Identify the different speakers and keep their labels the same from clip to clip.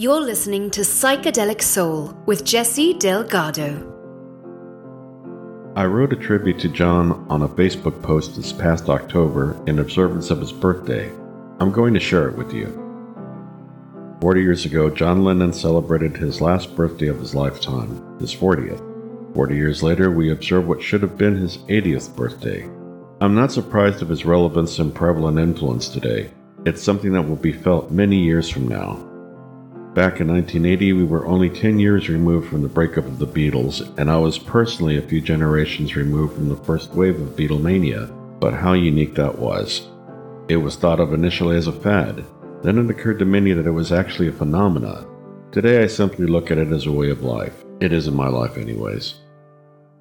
Speaker 1: You're listening to Psychedelic Soul with Jesse Delgado.
Speaker 2: I wrote a tribute to John on a Facebook post this past October in observance of his birthday. I'm going to share it with you. 40 years ago, John Lennon celebrated his last birthday of his lifetime, his 40th. 40 years later, we observe what should have been his 80th birthday. I'm not surprised of his relevance and prevalent influence today. It's something that will be felt many years from now. Back in 1980, we were only 10 years removed from the breakup of the Beatles, and I was personally a few generations removed from the first wave of Beatlemania. But how unique that was. It was thought of initially as a fad. Then it occurred to many that it was actually a phenomenon. Today I simply look at it as a way of life. It is in my life, anyways.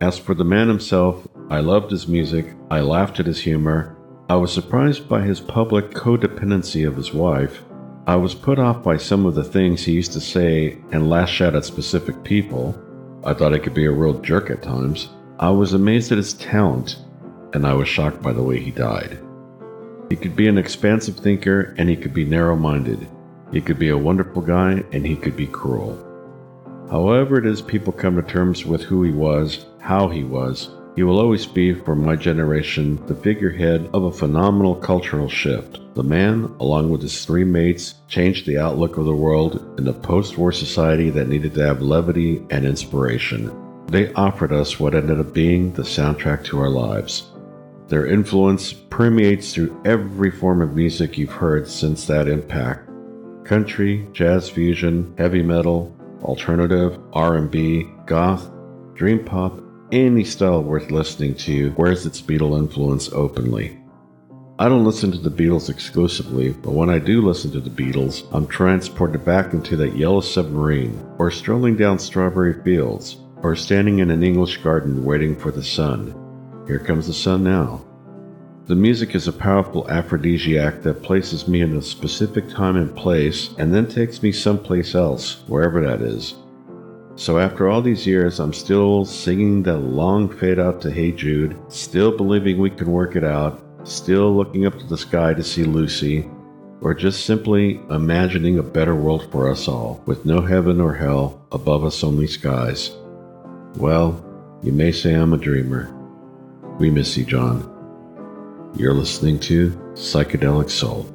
Speaker 2: As for the man himself, I loved his music, I laughed at his humor, I was surprised by his public codependency of his wife, I was put off by some of the things he used to say and lash out at specific people. I thought he could be a real jerk at times. I was amazed at his talent, and I was shocked by the way he died. He could be an expansive thinker, and he could be narrow minded. He could be a wonderful guy, and he could be cruel. However, it is people come to terms with who he was, how he was, he will always be, for my generation, the figurehead of a phenomenal cultural shift. The man, along with his three mates, changed the outlook of the world in a post war society that needed to have levity and inspiration. They offered us what ended up being the soundtrack to our lives. Their influence permeates through every form of music you've heard since that impact. Country, jazz fusion, heavy metal, alternative, R&B, goth, dream pop, any style worth listening to wears its Beatle influence openly. I don't listen to the Beatles exclusively, but when I do listen to the Beatles, I'm transported back into that yellow submarine, or strolling down strawberry fields, or standing in an English garden waiting for the sun. Here comes the sun now. The music is a powerful aphrodisiac that places me in a specific time and place and then takes me someplace else, wherever that is. So after all these years, I'm still singing the long fade out to Hey Jude, still believing we can work it out, still looking up to the sky to see Lucy, or just simply imagining a better world for us all, with no heaven or hell, above us only skies. Well, you may say I'm a dreamer. We miss you, John. You're listening to Psychedelic Soul.